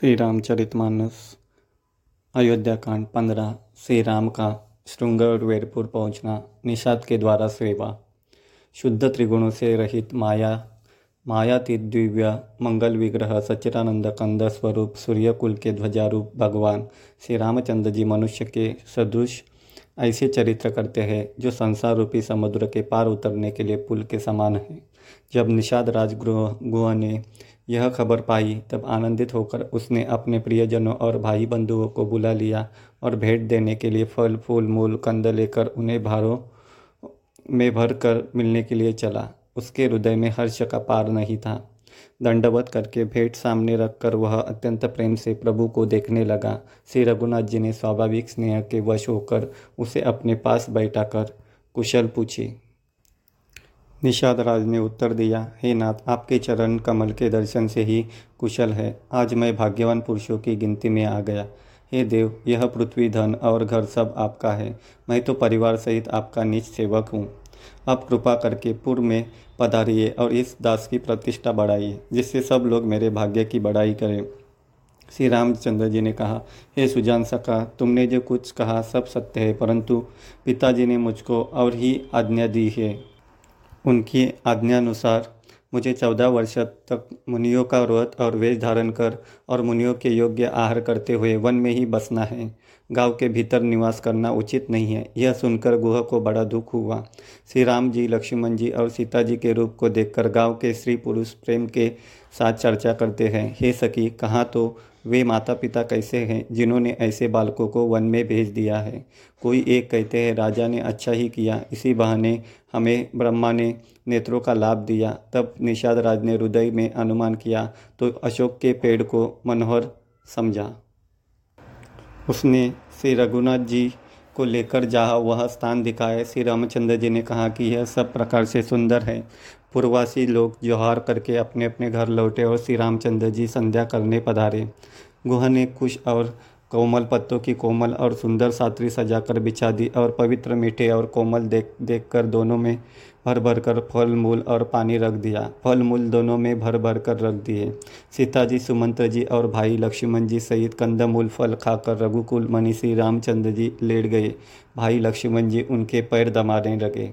श्री रामचरित मानस अयोध्या कांड पंद्रह श्री राम का श्रृंगर वेरपुर पहुँचना, निषाद के द्वारा सेवा। शुद्ध त्रिगुणों से रहित माया, मायातीत दिव्य, मंगल विग्रह, सच्चिदानंद कंद स्वरूप, सूर्यकुल के ध्वजारूप, भगवान श्री रामचंद्र जी मनुष्य के सदृश, ऐसे चरित्र करते हैं, जो संसार रूपी समुद्र के पार उतरने के लिए पुल के समान है। जब निषाद राजगृह, गुह ने यह खबर पाई तब आनंदित होकर उसने अपने प्रियजनों और भाई बंधुओं को बुला लिया और भेंट देने के लिए फल, फूल, मूल, कंद लेकर उन्हें भारों में भर कर मिलने के लिए चला। उसके हृदय में हर्ष का पार नहीं था। दंडवत करके भेंट सामने रखकर वह अत्यंत प्रेम से प्रभु को देखने लगा। श्री रघुनाथ जी ने स्वाभाविक स्नेह के वश होकर उसे अपने पास बैठाकर कुशल पूछी निषाद राज ने उत्तर दिया, हे नाथ, आपके चरण कमल के दर्शन से ही कुशल है। आज मैं भाग्यवान पुरुषों की गिनती में आ गया। हे देव, यह पृथ्वी, धन और घर सब आपका है। मैं तो परिवार सहित आपका निज सेवक हूँ। आप कृपा करके पूर्व में पधारिए और इस दास की प्रतिष्ठा बढ़ाइए, जिससे सब लोग मेरे भाग्य की बढ़ाई करें। श्री रामचंद्र जी ने कहा, हे सुजान सका तुमने जो कुछ कहा सब सत्य है, परंतु पिताजी ने मुझको और ही आज्ञा दी है। उनकी आज्ञानुसार मुझे चौदह वर्ष तक मुनियों का व्रत और वेश धारण कर और मुनियों के योग्य आहार करते हुए वन में ही बसना है। गाँव के भीतर निवास करना उचित नहीं है। यह सुनकर गुह को बड़ा दुख हुआ। श्री राम जी, लक्ष्मण जी और सीता जी के रूप को देखकर गाँव के स्त्री पुरुष प्रेम के साथ चर्चा करते हैं। हे सखी, कहाँ तो वे माता पिता कैसे हैं जिन्होंने ऐसे बालकों को वन में भेज दिया है? कोई एक कहते हैं, राजा ने अच्छा ही किया। इसी बहाने हमें ब्रह्मा ने नेत्रों का लाभ दिया। तब निषाद राज ने हृदय में अनुमान किया तो अशोक के पेड़ को मनोहर समझा। उसने श्री रघुनाथ जी को लेकर जहाँ वह स्थान दिखाए, श्री रामचंद्र जी ने कहा कि यह सब प्रकार से सुंदर है। पूर्वासी लोग जोहार करके अपने अपने घर लौटे और श्री रामचंद्र जी संध्या करने पधारे। गुहा ने खुश और कोमल पत्तों की कोमल और सुंदर सातरी सजाकर बिछा दी और पवित्र मीठे और कोमल देख देख कर दोनों में भर भर कर फल मूल और पानी रख दिया। फल मूल दोनों में भर भर कर रख दिए। सीता जी सुमंत्र जी और भाई लक्ष्मण जी सहित कंदमूल फल खाकर रघुकुल, मनीषी, रामचंद्र जी लेट गए। भाई लक्ष्मण जी उनके पैर दमाने लगे।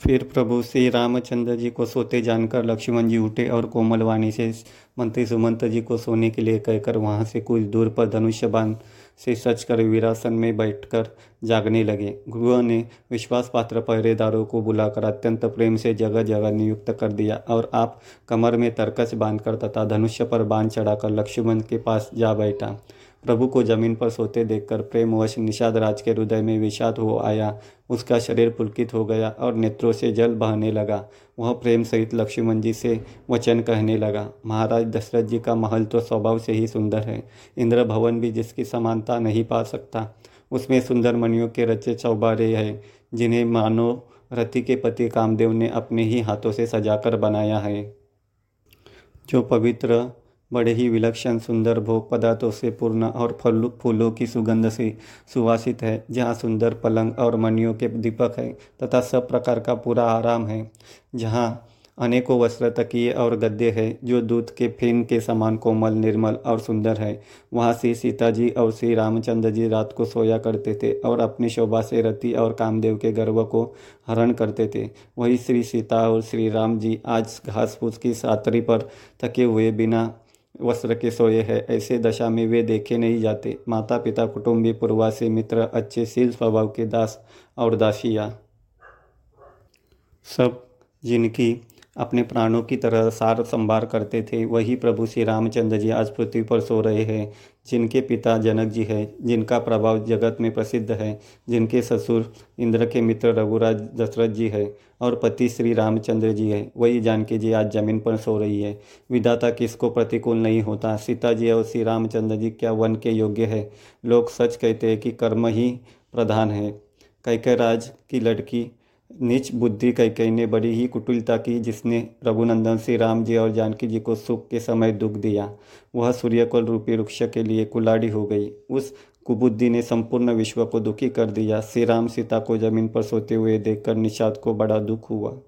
फिर प्रभु श्री रामचंद्र जी को सोते जानकर लक्ष्मण जी उठे और कोमल वाणी से मंत्री सुमंत जी को सोने के लिए कहकर वहाँ से कुछ दूर पर धनुष्य बाँध से सच कर वीरासन में बैठकर जागने लगे। गुरु ने विश्वास पात्र पहरेदारों को बुलाकर अत्यंत प्रेम से जगह जगह नियुक्त कर दिया और आप कमर में तरकस बांधकर तथा धनुष्य पर बाँध चढ़ाकर लक्ष्मण के पास जा बैठा। प्रभु को ज़मीन पर सोते देखकर प्रेमवश निषाद राज के हृदय में विषाद हो आया। उसका शरीर पुलकित हो गया और नेत्रों से जल बहने लगा। वह प्रेम सहित लक्ष्मण जी से वचन कहने लगा, महाराज, दशरथ जी का महल तो स्वभाव से ही सुंदर है। इंद्र भवन भी जिसकी समानता नहीं पा सकता, उसमें सुंदर मणियों के रचे चौबारे हैं, जिन्हें मानो रति के पति कामदेव ने अपने ही हाथों से सजाकर बनाया है। जो पवित्र बड़े ही विलक्षण सुंदर भोग पदार्थों से पूर्ण और फल, फूलों की सुगंध से सुवासित है, जहाँ सुंदर पलंग और मणियों के दीपक है तथा सब प्रकार का पूरा आराम है। जहाँ अनेकों वस्त्र तकिए और गद्दे हैं, जो दूध के फेन के समान कोमल, निर्मल और सुंदर है। वहाँ से सीता जी और श्री रामचंद्र जी रात को सोया करते थे और अपनी शोभा से रति और कामदेव के गर्व को हरण करते थे। वही श्री सीता और श्री राम जी आज घास फूस की सातरी पर थके हुए बिना वस्त्र के सोए है। ऐसे दशा में वे देखे नहीं जाते। माता पिता कुटुंबी, पूर्वासी, मित्र, अच्छे शील स्वभाव के दास और दासिया। सब जिनकी अपने प्राणों की तरह सार संभार करते थे। वही प्रभु श्री रामचंद्र जी आज पृथ्वी पर सो रहे हैं, जिनके पिता जनक जी हैं, जिनका प्रभाव जगत में प्रसिद्ध है, जिनके ससुर इंद्र के मित्र रघुराज दशरथ जी है और पति श्री रामचंद्र जी है। वही जानकी जी आज ज़मीन पर सो रही है। विधाता किसको प्रतिकूल नहीं होता? सीता जी और श्री रामचंद्र जी क्या वन के योग्य है? लोग सच कहते हैं कि कर्म ही प्रधान है। कैके राज की लड़की नीच बुद्धि कैकई ने बड़ी ही कुटिलता की, जिसने रघुनंदन श्री राम जी और जानकी जी को सुख के समय दुख दिया। वह सूर्यकुल रूपी वृक्ष के लिए कुलाड़ी हो गई। उस कुबुद्धि ने संपूर्ण विश्व को दुखी कर दिया। श्री राम सीता को ज़मीन पर सोते हुए देखकर निषाद को बड़ा दुख हुआ।